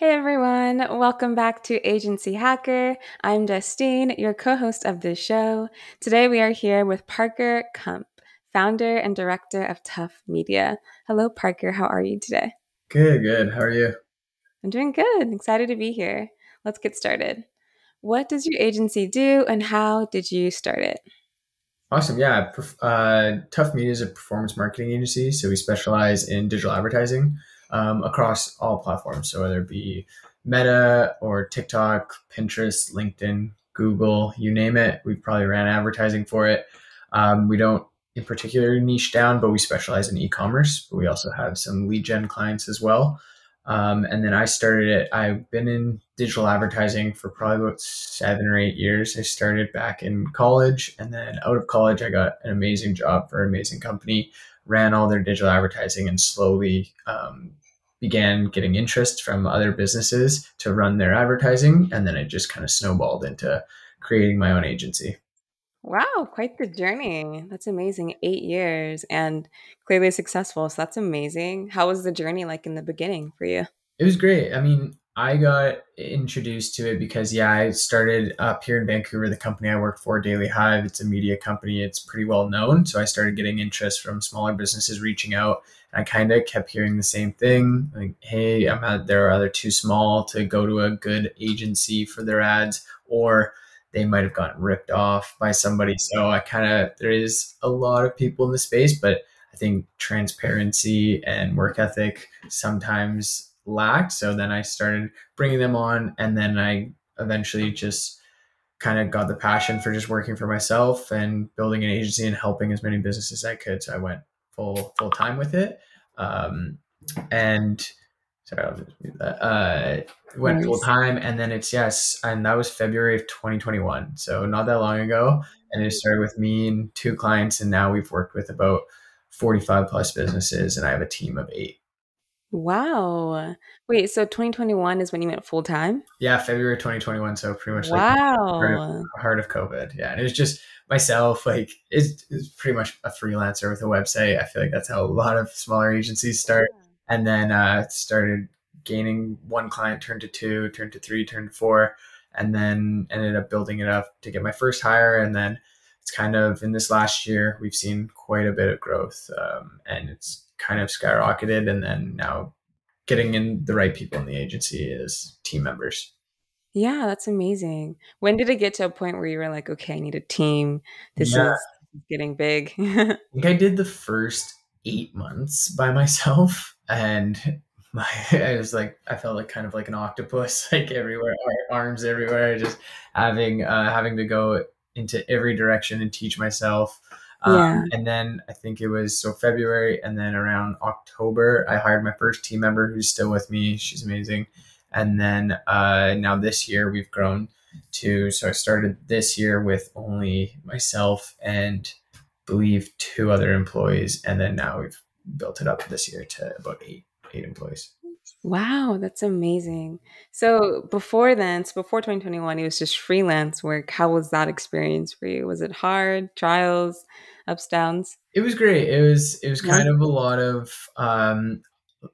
Hey everyone, welcome back to Agency Hacker. I'm Justine, your co host of this show. Today we are here with Parker Kump, founder and director of Tough Media. Hello, Parker, how are you today? Good, good. How are you? I'm doing good. Excited to be here. Let's get started. What does your agency do and how did you start it? Awesome. Yeah. Uh, Tough Media is a performance marketing agency. So we specialize in digital advertising um, across all platforms. So whether it be Meta or TikTok, Pinterest, LinkedIn, Google, you name it, we've probably ran advertising for it. Um, we don't in particular niche down, but we specialize in e-commerce. But we also have some lead gen clients as well. Um, and then I started it. I've been in digital advertising for probably about seven or eight years. I started back in college, and then out of college, I got an amazing job for an amazing company, ran all their digital advertising, and slowly um, began getting interest from other businesses to run their advertising. And then it just kind of snowballed into creating my own agency. Wow, quite the journey. That's amazing. Eight years and clearly successful. So that's amazing. How was the journey like in the beginning for you? It was great. I mean, I got introduced to it because, yeah, I started up here in Vancouver. The company I work for, Daily Hive, it's a media company. It's pretty well known. So I started getting interest from smaller businesses reaching out. And I kind of kept hearing the same thing like, hey, I'm at, they're either too small to go to a good agency for their ads, or they might have gotten ripped off by somebody. So I kind of, there is a lot of people in the space, but I think transparency and work ethic sometimes lack. So then I started bringing them on, and then I eventually just kind of got the passion for just working for myself and building an agency and helping as many businesses as I could. So I went full full time with it. Um, and sorry, I'll just mute that. Uh, went nice. full time, and then it's yes, and that was February of 2021, so not that long ago. And it started with me and two clients, and now we've worked with about 45 plus businesses, and I have a team of eight. Wow. Wait, so 2021 is when you went full time? Yeah, February 2021. So pretty much wow. like heart of, heart of COVID. Yeah. And it was just myself, like it's, it's pretty much a freelancer with a website. I feel like that's how a lot of smaller agencies start and then uh, started gaining one client, turned to two, turned to three, turned to four, and then ended up building it up to get my first hire. And then it's kind of in this last year, we've seen quite a bit of growth, um, and it's kind of skyrocketed. And then now getting in the right people in the agency as team members. Yeah, that's amazing. When did it get to a point where you were like, okay, I need a team? This yeah. is getting big. I think I did the first eight months by myself and my I was like I felt like kind of like an octopus like everywhere arms everywhere just having uh having to go into every direction and teach myself um, yeah. and then I think it was so February and then around October I hired my first team member who's still with me she's amazing and then uh now this year we've grown to so I started this year with only myself and believe two other employees and then now we've built it up this year to about eight eight employees. Wow, that's amazing. So before then, so before 2021, it was just freelance work. How was that experience for you? Was it hard? Trials, ups, downs? It was great. It was it was kind yeah. of a lot of um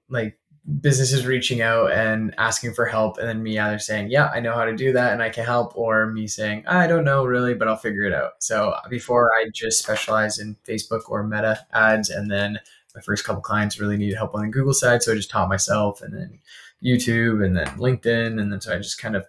like businesses reaching out and asking for help and then me either saying yeah i know how to do that and i can help or me saying i don't know really but i'll figure it out so before i just specialized in facebook or meta ads and then my first couple clients really needed help on the Google side, so I just taught myself, and then YouTube, and then LinkedIn, and then so I just kind of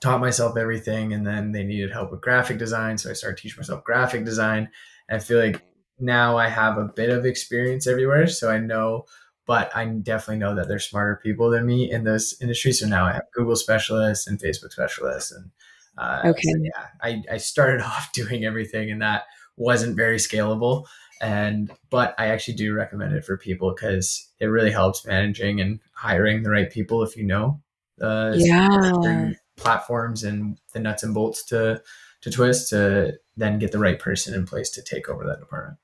taught myself everything. And then they needed help with graphic design, so I started teaching myself graphic design. And I feel like now I have a bit of experience everywhere, so I know. But I definitely know that there's smarter people than me in this industry. So now I have Google specialists and Facebook specialists, and uh, okay, so yeah, I, I started off doing everything, and that wasn't very scalable and but i actually do recommend it for people because it really helps managing and hiring the right people if you know uh yeah. platforms and the nuts and bolts to to twist to then get the right person in place to take over that department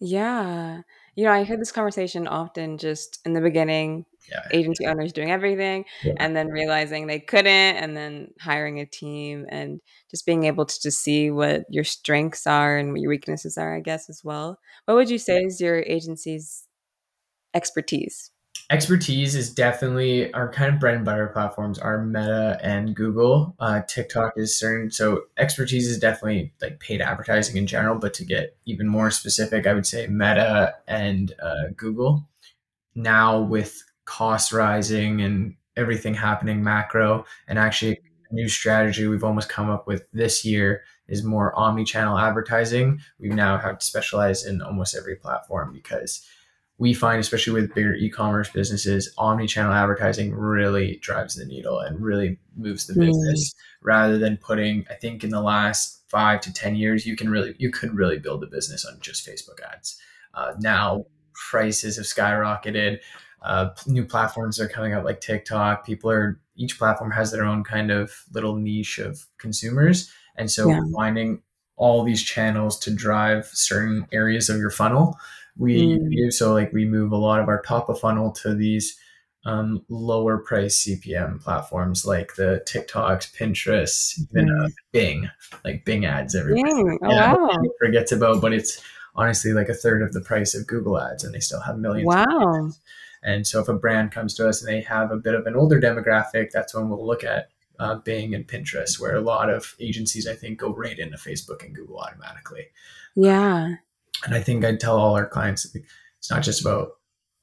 yeah you know i heard this conversation often just in the beginning yeah. agency owners doing everything yeah. and then realizing they couldn't and then hiring a team and just being able to just see what your strengths are and what your weaknesses are i guess as well what would you say is your agency's expertise expertise is definitely our kind of bread and butter platforms are Meta and Google. Uh, TikTok is certain. So expertise is definitely like paid advertising in general, but to get even more specific, I would say Meta and uh, Google. Now with costs rising and everything happening macro, and actually a new strategy we've almost come up with this year is more omni-channel advertising. We now have to specialize in almost every platform because we find, especially with bigger e-commerce businesses, omni-channel advertising really drives the needle and really moves the business. Mm. Rather than putting, I think in the last five to ten years, you can really you could really build a business on just Facebook ads. Uh, now prices have skyrocketed. Uh, new platforms are coming out like TikTok. People are each platform has their own kind of little niche of consumers, and so yeah. finding all these channels to drive certain areas of your funnel we mm. do so like we move a lot of our top of funnel to these um, lower price CPM platforms like the TikToks, Pinterest, even uh, mm. Bing, like Bing ads everywhere. Bing. Oh, yeah, wow. forgets about, but it's honestly like a third of the price of Google ads, and they still have millions. Wow. And so if a brand comes to us and they have a bit of an older demographic, that's when we'll look at uh, Bing and Pinterest, where a lot of agencies I think go right into Facebook and Google automatically. Yeah. And I think I tell all our clients it's not just about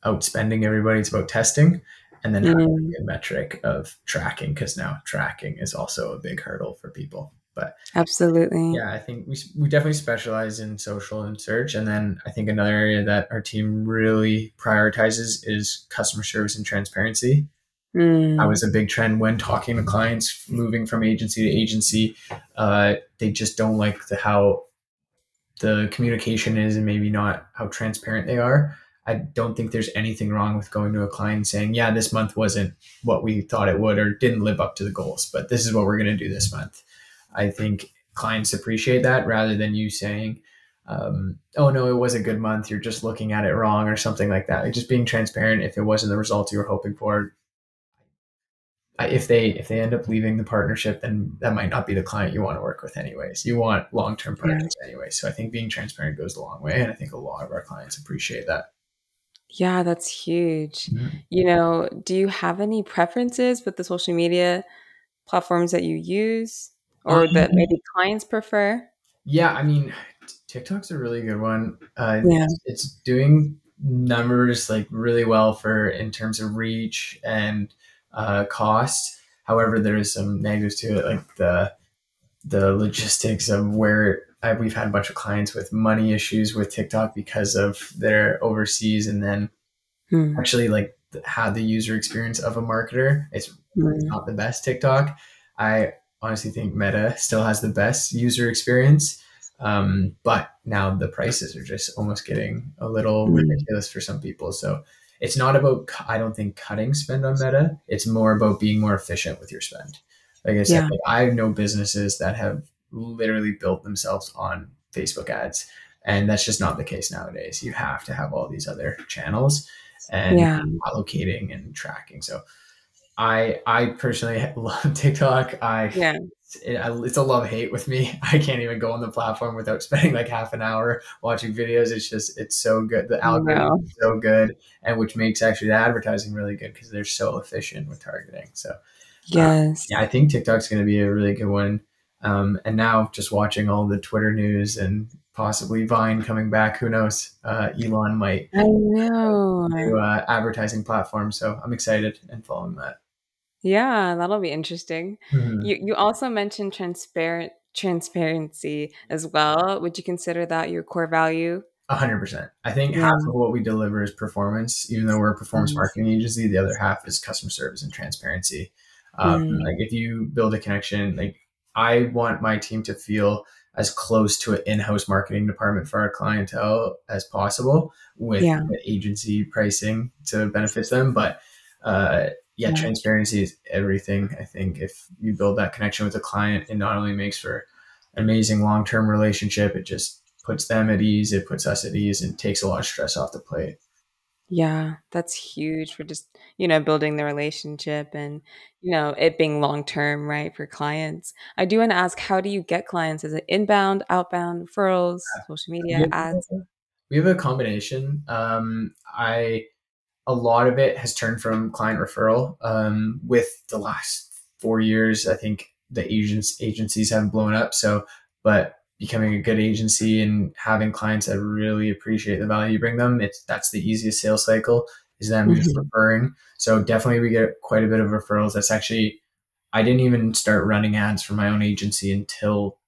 outspending everybody, it's about testing and then having mm. a metric of tracking because now tracking is also a big hurdle for people. But absolutely. Yeah, I think we, we definitely specialize in social and search. And then I think another area that our team really prioritizes is customer service and transparency. Mm. That was a big trend when talking to clients moving from agency to agency. Uh, they just don't like the how the communication is and maybe not how transparent they are. I don't think there's anything wrong with going to a client saying, yeah, this month wasn't what we thought it would or didn't live up to the goals, but this is what we're going to do this month. I think clients appreciate that rather than you saying, um, oh no, it was a good month. You're just looking at it wrong or something like that. Like just being transparent. If it wasn't the results you were hoping for, if they if they end up leaving the partnership, then that might not be the client you want to work with anyways. You want long term partners yeah. anyway. So I think being transparent goes a long way, and I think a lot of our clients appreciate that. Yeah, that's huge. Mm-hmm. You know, do you have any preferences with the social media platforms that you use, or um, that maybe clients prefer? Yeah, I mean, TikTok's a really good one. Uh, yeah, it's, it's doing numbers like really well for in terms of reach and uh, cost. However, there is some negatives to it, like the the logistics of where I, we've had a bunch of clients with money issues with TikTok because of their overseas, and then hmm. actually like had the user experience of a marketer. It's hmm. not the best TikTok. I honestly think Meta still has the best user experience. Um, but now the prices are just almost getting a little hmm. ridiculous for some people. So it's not about I don't think cutting spend on Meta. It's more about being more efficient with your spend. Like I said, yeah. like I know businesses that have literally built themselves on Facebook ads, and that's just not the case nowadays. You have to have all these other channels and yeah. allocating and tracking. So I I personally love TikTok. I yeah it, it's a love hate with me. I can't even go on the platform without spending like half an hour watching videos. It's just it's so good. The algorithm wow. is so good, and which makes actually the advertising really good because they're so efficient with targeting. So uh, yes, yeah, I think TikTok's going to be a really good one. Um, and now just watching all the Twitter news and possibly Vine coming back. Who knows? Uh, Elon might. I know. New uh, advertising platform. So I'm excited and following that. Yeah, that'll be interesting. Mm-hmm. You you also mentioned transparent transparency as well. Would you consider that your core value? A hundred percent. I think yeah. half of what we deliver is performance. Even though we're a performance mm-hmm. marketing agency, the other half is customer service and transparency. Um, mm-hmm. Like if you build a connection, like I want my team to feel as close to an in-house marketing department for our clientele as possible with yeah. agency pricing to benefit them. But uh, yeah, transparency is everything. I think if you build that connection with a client, it not only makes for an amazing long term relationship, it just puts them at ease, it puts us at ease, and takes a lot of stress off the plate. Yeah, that's huge for just, you know, building the relationship and, you know, it being long term, right, for clients. I do want to ask, how do you get clients? Is it inbound, outbound, referrals, social media, ads? We have a combination. Um, I a lot of it has turned from client referral. Um, with the last four years, I think the agents agencies have blown up. So, but becoming a good agency and having clients that really appreciate the value you bring them, it's that's the easiest sales cycle is them mm-hmm. just referring. So definitely we get quite a bit of referrals. That's actually I didn't even start running ads for my own agency until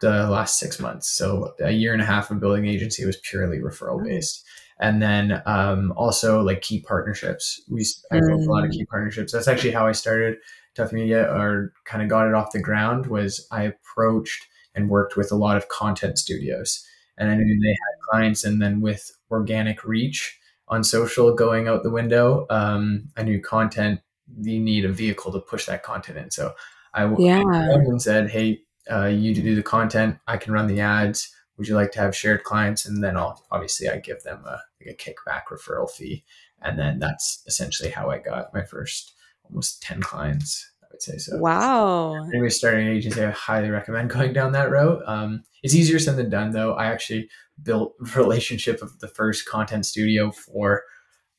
the last six months. So a year and a half of building agency was purely referral based. And then um, also like key partnerships. We I built a lot of mm. key partnerships. That's actually how I started Tough Media or kind of got it off the ground was I approached and worked with a lot of content studios. And I knew they had clients and then with organic reach on social going out the window, um, I knew content you need a vehicle to push that content in. So I yeah. and said, "Hey, uh, you do the content. I can run the ads. Would you like to have shared clients?" And then I'll, obviously I give them a, like a kickback referral fee, and then that's essentially how I got my first almost ten clients. I would say so. Wow. Anyway, starting an agency, I highly recommend going down that route. Um, it's easier said than done, though. I actually built a relationship of the first content studio for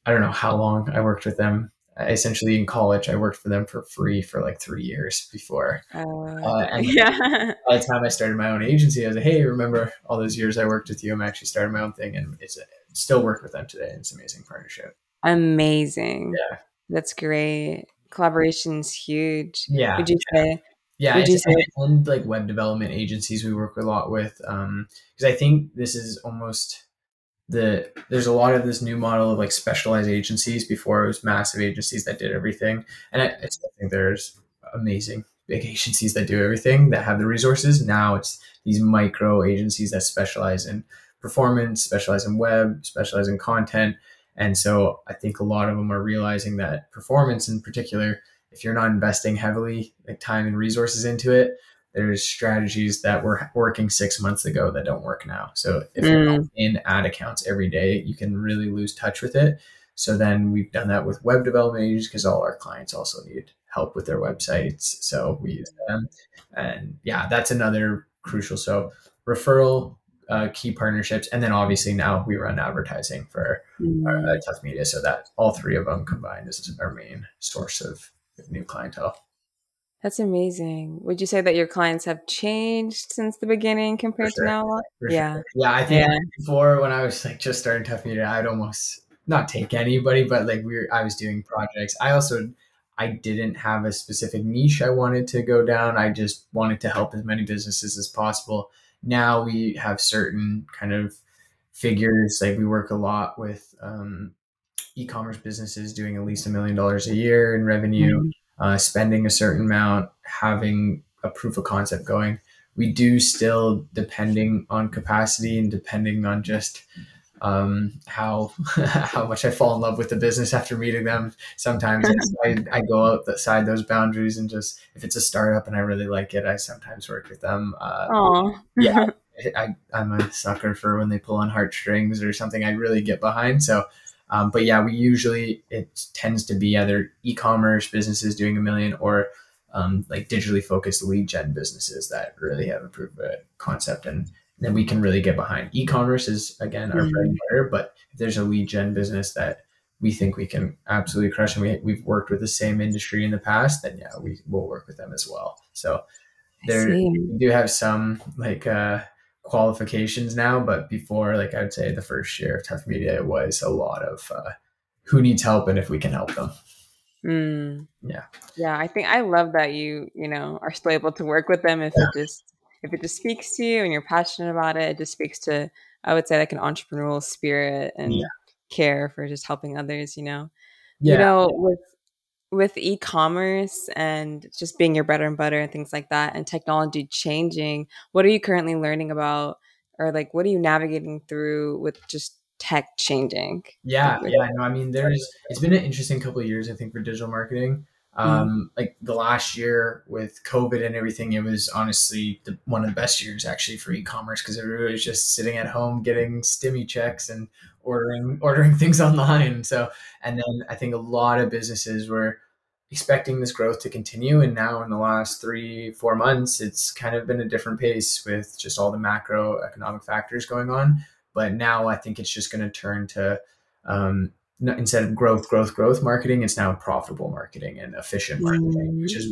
I don't know how long I worked with them essentially in college, I worked for them for free for like three years before. Uh, uh, and yeah. by the time I started my own agency, I was like, hey, remember all those years I worked with you? I'm actually starting my own thing, and it's a, still work with them today. It's an amazing partnership. Amazing. Yeah, that's great. Collaboration's huge. Yeah. Would you say? Yeah, Would you say? and like web development agencies we work a lot with, um because I think this is almost the there's a lot of this new model of like specialized agencies before it was massive agencies that did everything. And I, I think there's amazing big agencies that do everything that have the resources. Now it's these micro agencies that specialize in performance specialize in web specialize in content. And so i think a lot of them are realizing that performance in particular if you're not investing heavily like time and resources into it there's strategies that were working six months ago that don't work now. So if mm. you're in ad accounts every day, you can really lose touch with it. So then we've done that with web development agents because all our clients also need help with their websites. So we use them. And yeah, that's another crucial. So referral, uh, key partnerships, and then obviously now we run advertising for mm. our, uh, Tough Media. So that all three of them combined is our main source of new clientele. That's amazing. Would you say that your clients have changed since the beginning compared sure. to now? For yeah. Sure. Yeah. I think yeah. before when I was like just starting Tough Media, I'd almost not take anybody, but like we were, I was doing projects. I also, I didn't have a specific niche I wanted to go down. I just wanted to help as many businesses as possible. Now we have certain kind of figures. Like we work a lot with um, e-commerce businesses doing at least a million dollars a year in revenue. Mm-hmm uh, spending a certain amount, having a proof of concept going. We do still, depending on capacity and depending on just um, how how much I fall in love with the business after meeting them. Sometimes I, I go outside those boundaries and just if it's a startup and I really like it, I sometimes work with them. Uh, yeah, I, I'm a sucker for when they pull on heartstrings or something I really get behind. So um, but yeah, we usually it tends to be either e-commerce businesses doing a million or um, like digitally focused lead gen businesses that really have a proof of concept and then we can really get behind. E-commerce is again our bread and mm-hmm. butter, but if there's a lead gen business that we think we can absolutely crush and we, we've worked with the same industry in the past, then yeah, we will work with them as well. So there we do have some like uh, qualifications now, but before, like I would say, the first year of Tough Media, it was a lot of uh, who needs help and if we can help them. Mm. Yeah, yeah. I think I love that you you know are still able to work with them if yeah. it just if it just speaks to you and you're passionate about it. It just speaks to I would say like an entrepreneurial spirit and yeah. care for just helping others. You know, yeah. you know with with e-commerce and just being your bread and butter and things like that and technology changing what are you currently learning about or like what are you navigating through with just tech changing yeah yeah no i mean there's it's been an interesting couple of years i think for digital marketing mm-hmm. um mm-hmm. like the last year with covid and everything it was honestly the, one of the best years actually for e-commerce because everybody was just sitting at home getting stimmy checks and ordering ordering things online. So, and then I think a lot of businesses were expecting this growth to continue, and now in the last three four months, it's kind of been a different pace with just all the macroeconomic factors going on. But now I think it's just going to turn to um, instead of growth, growth, growth marketing, it's now profitable marketing and efficient marketing, mm. which has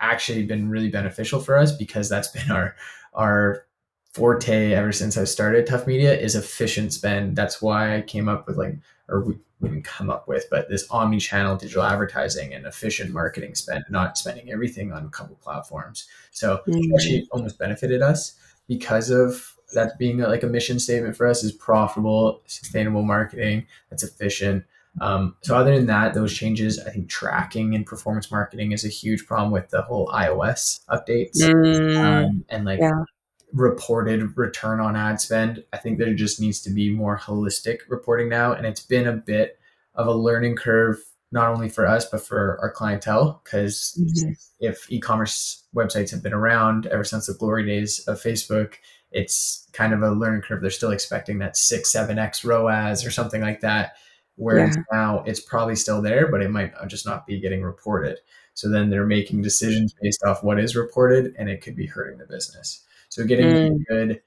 actually been really beneficial for us because that's been our our forte ever since I started Tough Media is efficient spend. That's why I came up with like, or we didn't come up with, but this omni-channel digital advertising and efficient marketing spend, not spending everything on a couple platforms. So mm-hmm. actually almost benefited us because of that being like a mission statement for us is profitable, sustainable marketing that's efficient. Um, so other than that, those changes, I think tracking and performance marketing is a huge problem with the whole iOS updates mm, um, and like yeah reported return on ad spend. I think there just needs to be more holistic reporting now. And it's been a bit of a learning curve, not only for us, but for our clientele. Because mm-hmm. if e commerce websites have been around ever since the glory days of Facebook, it's kind of a learning curve. They're still expecting that six, seven X ROAS or something like that. Whereas yeah. now it's probably still there, but it might just not be getting reported. So then they're making decisions based off what is reported and it could be hurting the business. So getting mm. good,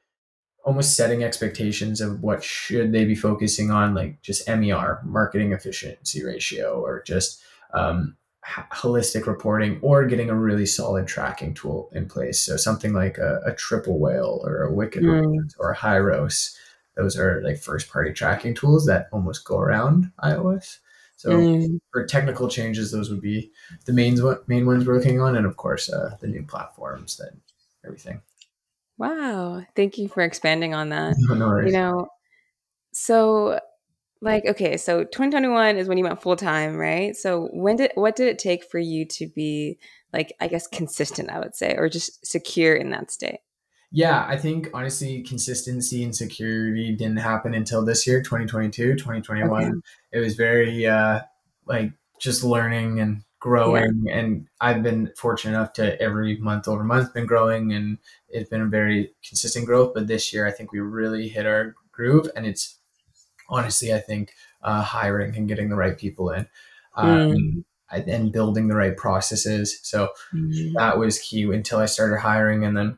almost setting expectations of what should they be focusing on, like just MER, marketing efficiency ratio, or just um, holistic reporting, or getting a really solid tracking tool in place. So something like a, a triple whale or a wicked mm. or a Hyros. Those are like first party tracking tools that almost go around iOS. So mm. for technical changes, those would be the main main ones we're working on, and of course uh, the new platforms that everything. Wow. Thank you for expanding on that. No, no You know, so like okay, so 2021 is when you went full time, right? So when did what did it take for you to be like I guess consistent, I would say, or just secure in that state? Yeah, I think honestly consistency and security didn't happen until this year, 2022, 2021. Okay. It was very uh like just learning and growing yeah. and I've been fortunate enough to every month over month been growing and it's been a very consistent growth. But this year I think we really hit our groove and it's honestly I think uh, hiring and getting the right people in. Um, mm. and building the right processes. So mm. that was key until I started hiring and then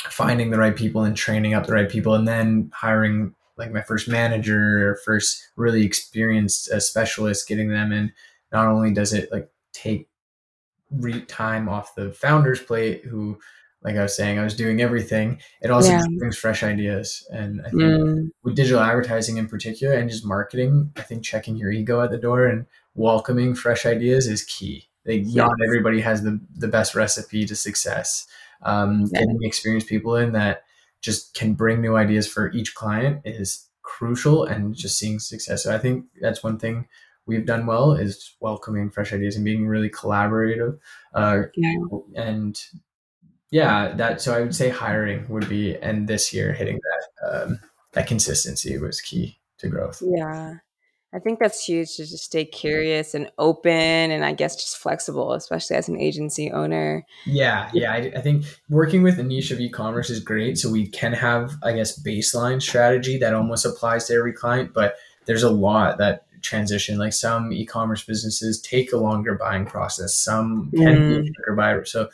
finding the right people and training up the right people and then hiring like my first manager, first really experienced uh, specialist, getting them in. Not only does it like take re- time off the founder's plate who like I was saying, I was doing everything. It also yeah. brings fresh ideas. And I think mm. with digital advertising in particular and just marketing, I think checking your ego at the door and welcoming fresh ideas is key. Like yes. not everybody has the, the best recipe to success. Um, yeah. Getting experienced people in that just can bring new ideas for each client is crucial and just seeing success. So I think that's one thing we've done well is welcoming fresh ideas and being really collaborative. Uh, yeah. And yeah, that so I would say hiring would be, and this year hitting that um, that consistency was key to growth. Yeah. I think that's huge to just stay curious and open and I guess just flexible, especially as an agency owner. Yeah, yeah. I, I, think working with a niche of e commerce is great. So we can have, I guess, baseline strategy that almost applies to every client, but there's a lot that transition. Like some e-commerce businesses take a longer buying process. Some can mm. be quicker buyer. So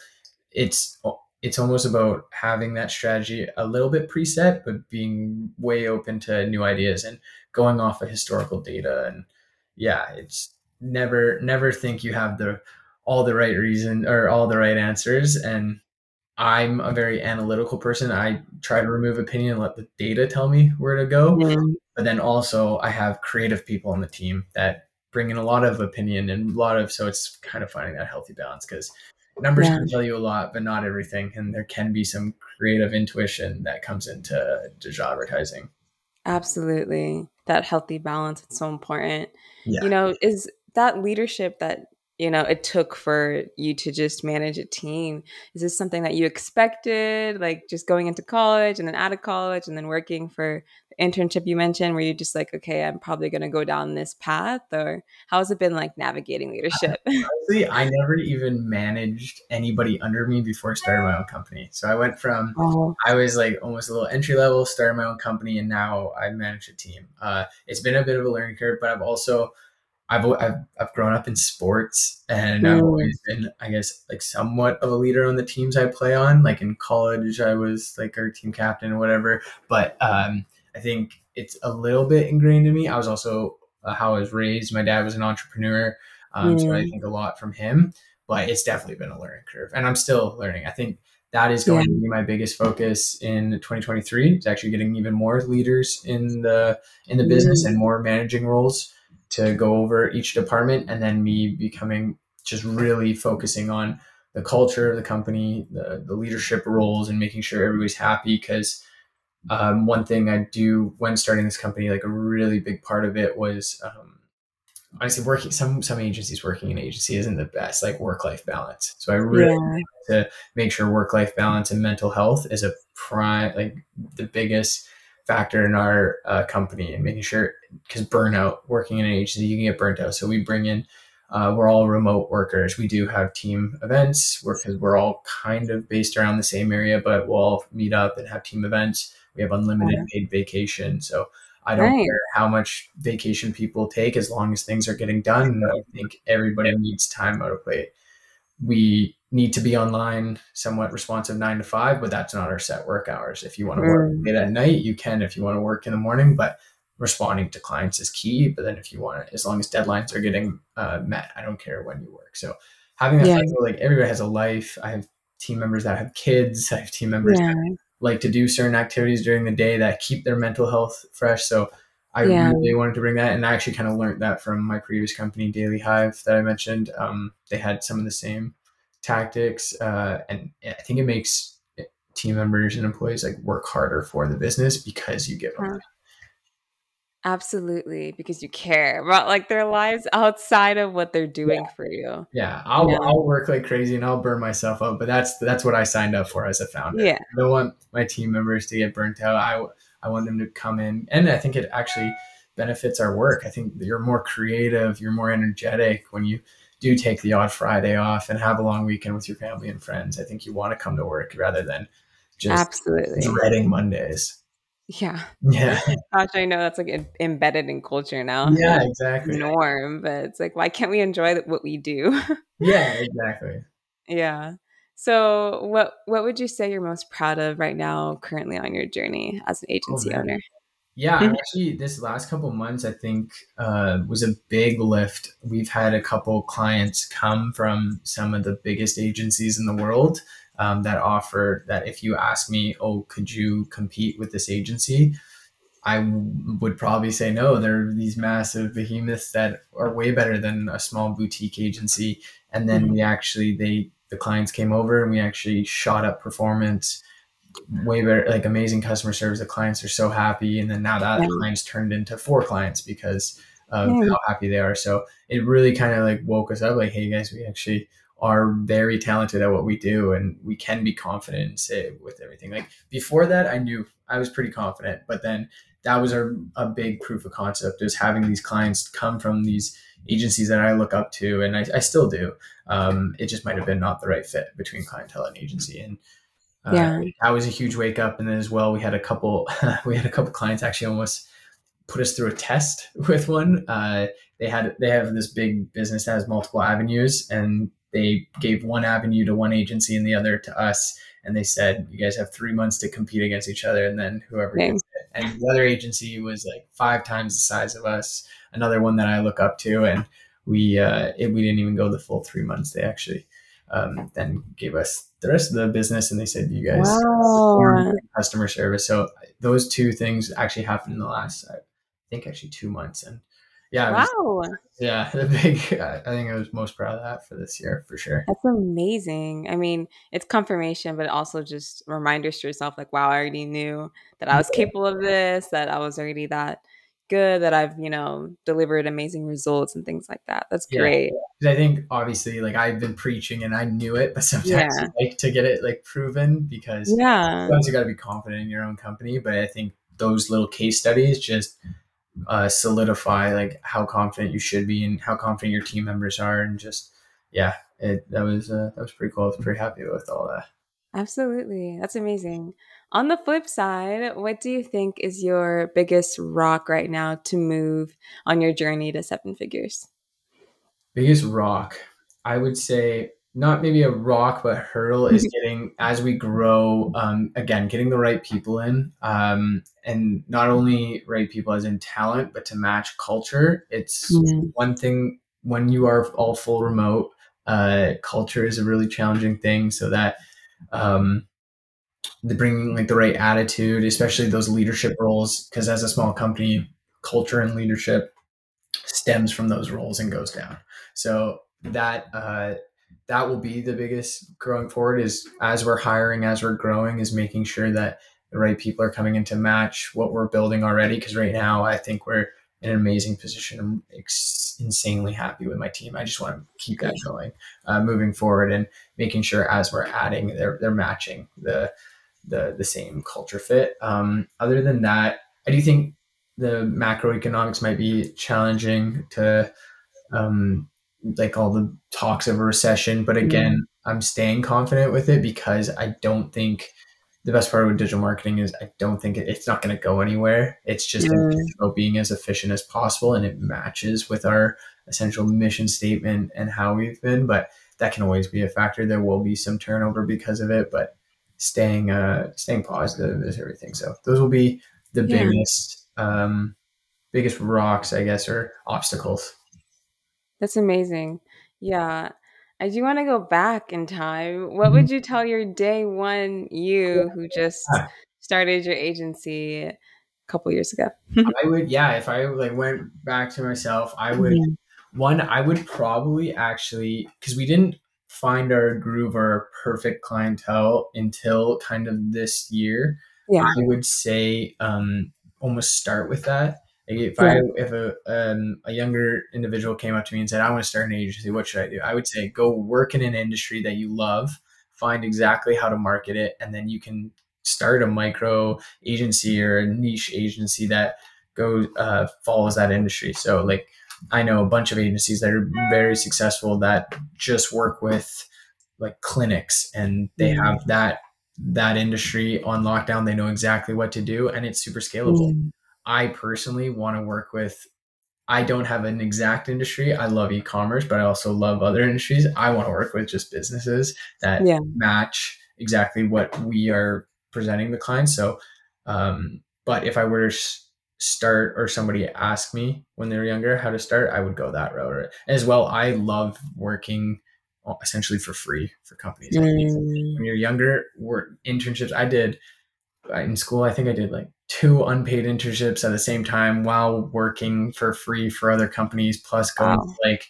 it's it's almost about having that strategy a little bit preset, but being way open to new ideas and going off of historical data. And yeah, it's never never think you have the all the right reason or all the right answers. And I'm a very analytical person. I try to remove opinion and let the data tell me where to go. Mm. But then also I have creative people on the team that bring in a lot of opinion and a lot of so it's kind of finding that healthy balance because numbers yeah. can tell you a lot, but not everything. And there can be some creative intuition that comes into digital advertising. Absolutely. That healthy balance is so important. Yeah. You know, is that leadership that you know it took for you to just manage a team is this something that you expected like just going into college and then out of college and then working for internship you mentioned where you just like okay i'm probably going to go down this path or how has it been like navigating leadership honestly i never even managed anybody under me before i started my own company so i went from oh. i was like almost a little entry level started my own company and now i manage a team uh, it's been a bit of a learning curve but i've also I've, I've, I've grown up in sports and mm. I've always been, I guess, like somewhat of a leader on the teams I play on. Like in college, I was like our team captain or whatever. But um, I think it's a little bit ingrained in me. I was also uh, how I was raised. My dad was an entrepreneur, um, mm. so I think a lot from him. But it's definitely been a learning curve, and I'm still learning. I think that is going yeah. to be my biggest focus in 2023. It's actually getting even more leaders in the in the mm. business and more managing roles to go over each department, and then me becoming just really focusing on the culture of the company, the, the leadership roles, and making sure everybody's happy. Because um, one thing I do when starting this company, like a really big part of it was um, honestly working. Some some agencies working in agency isn't the best, like work life balance. So I really yeah. to make sure work life balance and mental health is a prime, like the biggest factor in our uh, company and making sure because burnout working in an agency you can get burnt out so we bring in uh, we're all remote workers. We do have team events because we're, we're all kind of based around the same area, but we'll all meet up and have team events. We have unlimited paid vacation. So I don't right. care how much vacation people take as long as things are getting done. I think everybody needs time out of play. We need to be online, somewhat responsive nine to five, but that's not our set work hours. If you want to work mm. late at night, you can. If you want to work in the morning, but responding to clients is key. But then if you want to, as long as deadlines are getting uh, met, I don't care when you work. So having that yeah. like everybody has a life. I have team members that have kids. I have team members yeah. that like to do certain activities during the day that keep their mental health fresh. So I yeah. really wanted to bring that, and I actually kind of learned that from my previous company, Daily Hive, that I mentioned. Um, they had some of the same tactics, uh, and I think it makes team members and employees like work harder for the business because you give them Absolutely, because you care about like their lives outside of what they're doing yeah. for you. Yeah, I'll yeah. I'll work like crazy and I'll burn myself out, but that's that's what I signed up for as a founder. Yeah, I don't want my team members to get burnt out. I I want them to come in, and I think it actually benefits our work. I think you're more creative, you're more energetic when you do take the odd Friday off and have a long weekend with your family and friends. I think you want to come to work rather than just absolutely dreading Mondays. Yeah. Yeah. Gosh, I know that's like embedded in culture now. Yeah, exactly. Norm, but it's like, why can't we enjoy what we do? yeah, exactly. Yeah. So, what what would you say you're most proud of right now, currently on your journey as an oh, agency oh, owner? Yeah, actually, this last couple months, I think, uh, was a big lift. We've had a couple clients come from some of the biggest agencies in the world um, that offer that if you ask me, oh, could you compete with this agency? I w- would probably say no. They're these massive behemoths that are way better than a small boutique agency. And then mm-hmm. we actually, they, the clients came over and we actually shot up performance way better, like amazing customer service. The clients are so happy. And then now that yeah. clients turned into four clients because of yeah. how happy they are. So it really kind of like woke us up like, hey guys, we actually are very talented at what we do and we can be confident and say with everything. Like before that, I knew I was pretty confident, but then that was a, a big proof of concept is having these clients come from these agencies that I look up to and I, I still do. Um, it just might have been not the right fit between clientele and agency. And uh, yeah. that was a huge wake up. And then as well, we had a couple, we had a couple clients actually almost put us through a test with one. Uh, they had, they have this big business that has multiple avenues and they gave one avenue to one agency and the other to us and they said you guys have three months to compete against each other and then whoever gets it. And the other agency was like five times the size of us another one that i look up to and we uh, it, we didn't even go the full three months. They actually um, then gave us the rest of the business and they said you guys wow. customer service. So those two things actually happened in the last i think actually two months and yeah. Wow. Was, yeah, the big. I think I was most proud of that for this year for sure. That's amazing. I mean, it's confirmation, but also just reminders to yourself, like, wow, I already knew that I was capable of this, that I was already that good, that I've you know delivered amazing results and things like that. That's great. Yeah. I think obviously, like I've been preaching and I knew it, but sometimes yeah. like to get it like proven because yeah, sometimes you got to be confident in your own company. But I think those little case studies just uh, solidify like how confident you should be and how confident your team members are, and just yeah, it that was uh, that was pretty cool. I was pretty happy with all that. Absolutely, that's amazing. On the flip side, what do you think is your biggest rock right now to move on your journey to seven figures? Biggest rock, I would say not maybe a rock but hurdle is getting as we grow um, again getting the right people in um, and not only right people as in talent but to match culture. It's mm-hmm. one thing when you are all full remote uh, culture is a really challenging thing. So that um, the bringing like the right attitude especially those leadership roles because as a small company culture and leadership stems from those roles and goes down. So that uh, that will be the biggest growing forward is as we're hiring as we're growing is making sure that the right people are coming in to match what we're building already. Because right now i think we're in an amazing position. I'm ex- insanely happy with my team. I just want to keep that going uh, moving forward and making sure as we're adding they're, they're matching the the the same culture fit. Um, other than that i do think the macroeconomics might be challenging to um, like all the talks of a recession. But again, mm. I'm staying confident with it because I don't think the best part of digital marketing is I don't think it, it's not going to go anywhere. It's just mm. about being as efficient as possible and it matches with our essential mission statement and how we've been. But that can always be a factor. There will be some turnover because of it, but staying uh staying positive is everything. So those will be the yeah. biggest um biggest rocks, I guess, or obstacles. That's amazing. Yeah. I do want to go back in time. What would mm-hmm. you tell your day one you who just started your agency a couple years ago? I would, yeah, if I like went back to myself, I would mm-hmm. one, I would probably actually because we didn't find our groove or perfect clientele until kind of this year. Yeah. I would say um almost start with that if yeah. I if a um, a younger individual came up to me and said, "I want to start an agency, what should I do?" I would say, go work in an industry that you love, find exactly how to market it, and then you can start a micro agency or a niche agency that goes uh, follows that industry. So, like, I know a bunch of agencies that are very successful that just work with like clinics, and they mm. have that that industry on lockdown. They know exactly what to do, and it's super scalable. Mm I personally want to work with I don't have an exact industry. I love e-commerce, but I also love other industries. I want to work with just businesses that yeah. match exactly what we are presenting the clients. So, um, but if I were to start or somebody asked me when they were younger how to start, I would go that route. As well, I love working essentially for free for companies. Mm. When you're younger, work internships. I did in school. I think I did like two unpaid internships at the same time while working for free for other companies plus going wow. like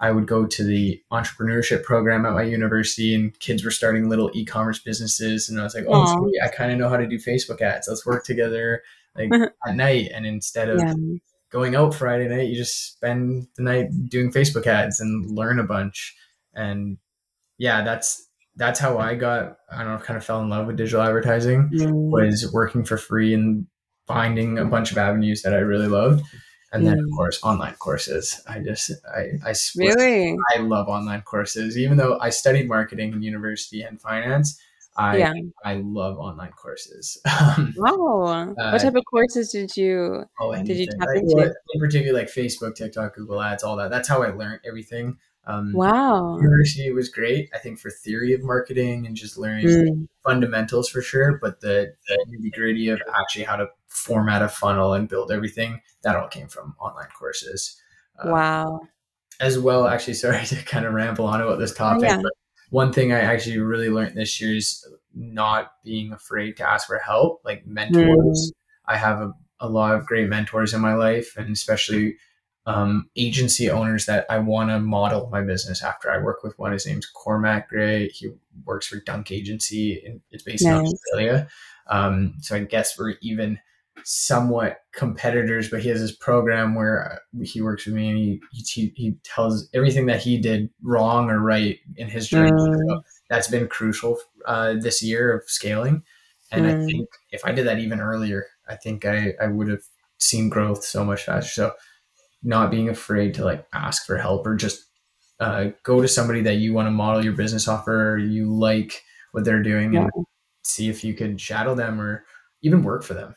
I would go to the entrepreneurship program at my university and kids were starting little e-commerce businesses and I was like, oh, sweet, I kind of know how to do Facebook ads. Let's work together like at night. And instead of yeah. going out Friday night, you just spend the night doing Facebook ads and learn a bunch. And yeah, that's that's how I got, I don't know, kind of fell in love with digital advertising mm. was working for free and finding a bunch of avenues that I really loved. And then, of mm. course, online courses. I just, I, I really, I love online courses. Even though I studied marketing in university and finance, I, yeah. I love online courses. Um, oh, uh, what type of courses did you, oh, did you tap like, into? In particular, like Facebook, TikTok, Google Ads, all that. That's how I learned everything. Um, wow. University was great, I think, for theory of marketing and just learning mm. fundamentals for sure. But the, the nitty gritty of actually how to format a funnel and build everything, that all came from online courses. Um, wow. As well, actually, sorry to kind of ramble on about this topic, oh, yeah. but one thing I actually really learned this year is not being afraid to ask for help, like mentors. Mm. I have a, a lot of great mentors in my life, and especially um, agency owners that I want to model my business after. I work with one. His name's Cormac Gray. He works for Dunk Agency. And it's based nice. in Australia. Um, so I guess we're even somewhat competitors. But he has this program where uh, he works with me, and he he, he tells everything that he did wrong or right in his journey. Mm. So that's been crucial uh, this year of scaling. And mm. I think if I did that even earlier, I think I, I would have seen growth so much faster. So not being afraid to like ask for help or just uh, go to somebody that you want to model your business off or you like what they're doing yeah. and see if you can shadow them or even work for them.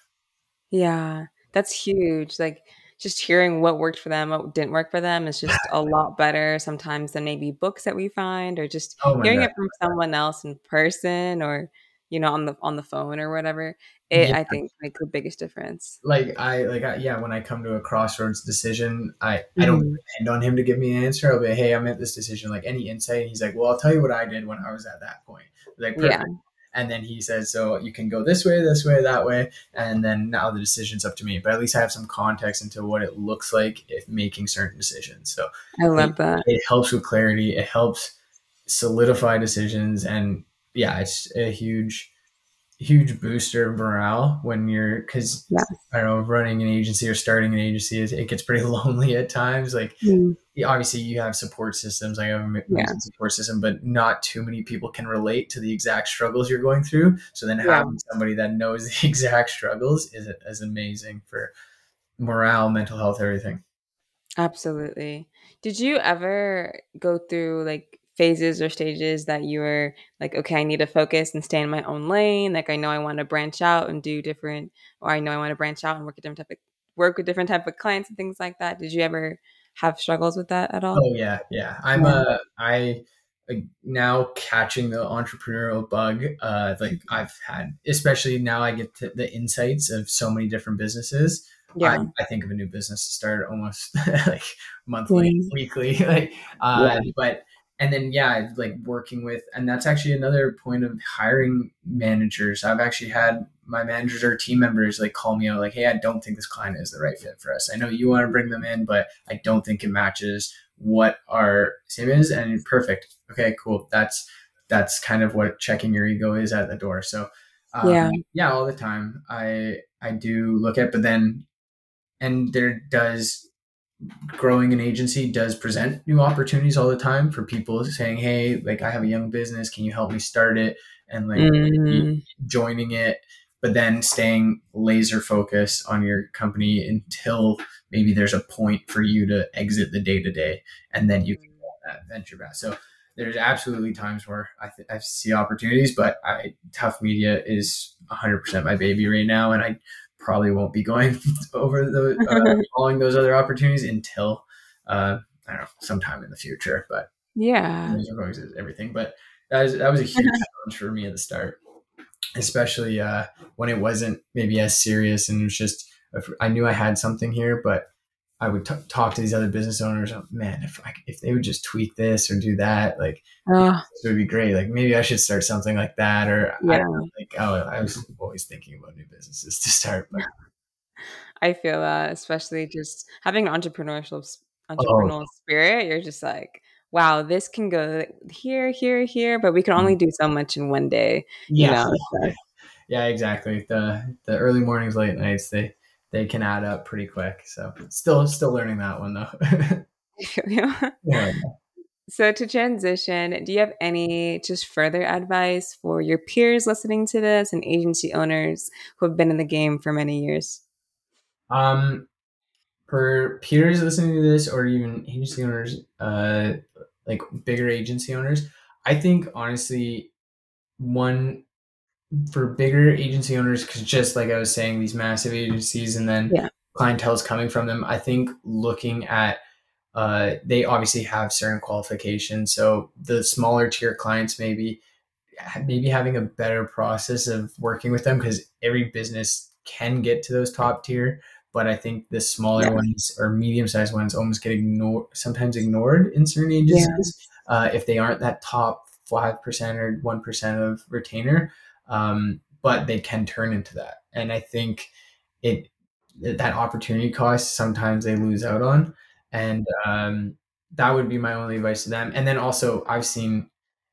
Yeah, that's huge. Like just hearing what worked for them, what didn't work for them is just a lot better sometimes than maybe books that we find or just oh hearing God. it from someone else in person or you know on the on the phone or whatever it yeah. i think makes the biggest difference like i like I, yeah when i come to a crossroads decision i mm-hmm. i don't mm-hmm. depend on him to give me an answer i'll be hey i'm at this decision like any insight he's like well i'll tell you what i did when i was at that point like perfect. yeah and then he says so you can go this way this way that way and then now the decision's up to me but at least i have some context into what it looks like if making certain decisions so i love it, that it helps with clarity it helps solidify decisions and yeah it's a huge huge booster of morale when you're because yeah. I don't know running an agency or starting an agency is it gets pretty lonely at times like mm. obviously you have support systems I have a yeah. support system but not too many people can relate to the exact struggles you're going through so then yeah. having somebody that knows the exact struggles is is amazing for morale mental health everything absolutely did you ever go through like phases or stages that you were like, okay, I need to focus and stay in my own lane. Like I know I want to branch out and do different, or I know I want to branch out and work a different type of work with different type of clients and things like that. Did you ever have struggles with that at all? Oh yeah, yeah. I'm a I now catching the entrepreneurial bug. Uh, like I've had, especially now I get the insights of so many different businesses. Yeah. I, I, think of a new business to start almost like monthly, mm. weekly. Like, uh, yeah. but and then yeah like working with and that's actually another point of hiring managers. I've actually had my managers or team members like call me out like hey i don't think this client is the right fit for us. I know you want to bring them in but i don't think it matches what our sim is and perfect. Okay cool. That's that's kind of what checking your ego is at the door. So um, yeah. yeah all the time. I i do look at but then and there does growing an agency does present new opportunities all the time for people saying, Hey, like I have a young business. Can you help me start it? And like mm-hmm. joining it, but then staying laser focused on your company until maybe there's a point for you to exit the day to day and then you can go that venture back. So there's absolutely times where I, th- I see opportunities, but I, Tuff Media is 100% my baby right now. And I probably won't be going over the uh, following those other opportunities until uh, I don't know sometime in the future. But yeah, everything. But that was that was a huge challenge for me at the start, especially uh, when it wasn't maybe as serious and it was just I knew I had something here, but I would t- talk to these other business owners. Oh, man, if I, if they would just tweak this or do that, like uh, it would be great. Like maybe I should start something like that. Or yeah. I know, like oh, I was always thinking about new businesses to start. But I feel that, especially just having an entrepreneurial entrepreneurial oh. spirit. You're just like, wow, this can go here, here, here, but we can only mm-hmm. do so much in one day. Yeah, you know? yeah, exactly. The the early mornings, late nights, they they can add up pretty quick. So still still learning that one though. yeah. So to transition, do you have any just further advice for your peers listening to this and agency owners who have been in the game for many years? Um for peers listening to this or even agency owners, uh like bigger agency owners, I think honestly one for bigger agency owners, because just like I was saying, these massive agencies and then yeah. clientele is coming from them. I think looking at uh, they obviously have certain qualifications. So the smaller tier clients maybe maybe having a better process of working with them because every business can get to those top tier. But I think the smaller yeah. ones or medium sized ones almost get ignored, sometimes ignored in certain agencies yeah. uh, if they aren't that top five percent or one percent of retainer um, but they can turn into that. And I think it that opportunity cost sometimes they lose out on, and um, that would be my only advice to them. And then also, I've seen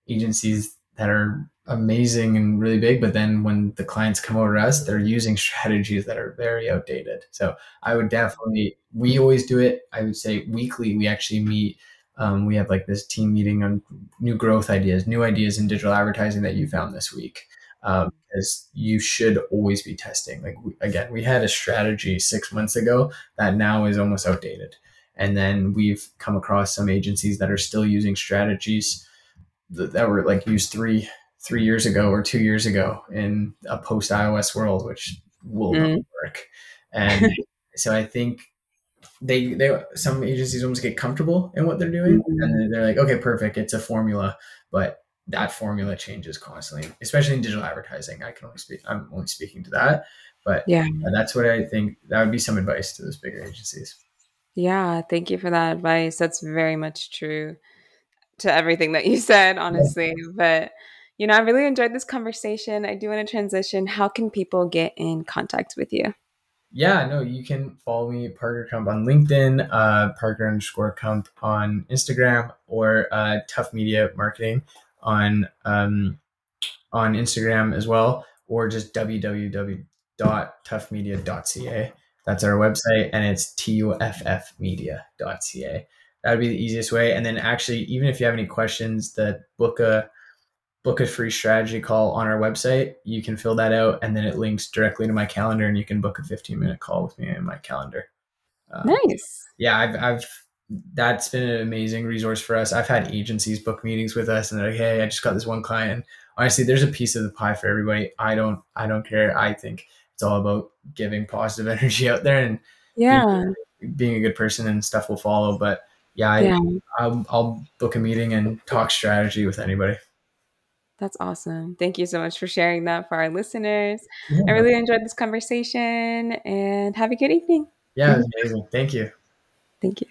agencies that are amazing and really big, but then when the clients come over to us, they're using strategies that are very outdated. So I would definitely, we always do it. I would say weekly, we actually meet. Um, we have like this team meeting on new growth ideas, new ideas in digital advertising that you found this week um, you should always be testing. Like we, again, we had a strategy six months ago that now is almost outdated, and then we've come across some agencies that are still using strategies that, that were like used three three years ago or two years ago in a post iOS world, which will mm. not work. And so I think they they some agencies almost get comfortable in what they're doing mm-hmm. and they're like okay perfect it's a formula but that formula changes constantly especially in digital advertising. I can only speak i'm only speaking to that but yeah. that's what i think that would be some advice to those bigger agencies. Yeah thank you for that advice. That's very much true to everything that you said honestly yeah. but you know i really enjoyed this conversation. I do want to transition. How can people get in contact with you? Yeah, no, you can follow me Parker Kump on LinkedIn, uh, Parker underscore Kump on Instagram, or uh, Tuff Media Marketing on um, on Instagram as well, or just www.tuffmedia.ca. That's our website, and it's tuffmedia.ca. That would be the easiest way. And then, actually, even if you have any questions, that book a book a free strategy call on our website. You can fill that out, and then it links directly to my calendar, and you can book a 15 minute call with me in my calendar. Um, nice. Yeah, I've, I've that's been an amazing resource for us. I've had agencies book meetings with us, and they're like, "Hey, I just got this one client." And honestly, there's a piece of the pie for everybody. I don't, I don't care. I think it's all about giving positive energy out there and yeah, being, being a good person, and stuff will follow. But yeah, I, yeah. I'll, I'll book a meeting and talk strategy with anybody. That's awesome. Thank you so much for sharing that for our listeners. Yeah. I really enjoyed this conversation and have a good evening. Yeah, it was amazing. Thank you. Thank you.